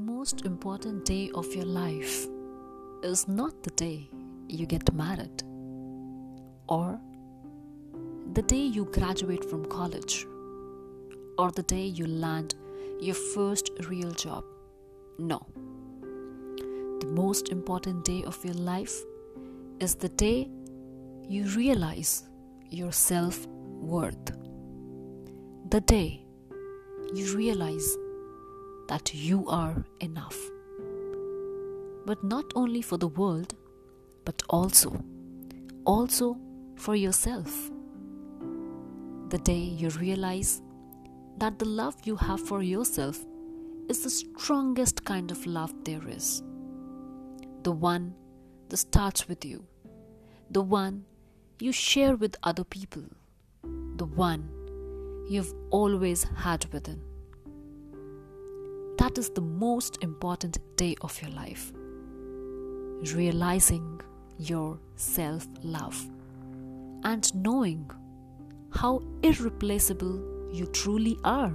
most important day of your life is not the day you get married or the day you graduate from college or the day you land your first real job. No. The most important day of your life is the day you realize your self worth. The day you realize that you are enough. But not only for the world, but also, also for yourself. The day you realize that the love you have for yourself is the strongest kind of love there is. The one that starts with you, the one you share with other people, the one you've always had within that is the most important day of your life. Realizing your self love and knowing how irreplaceable you truly are.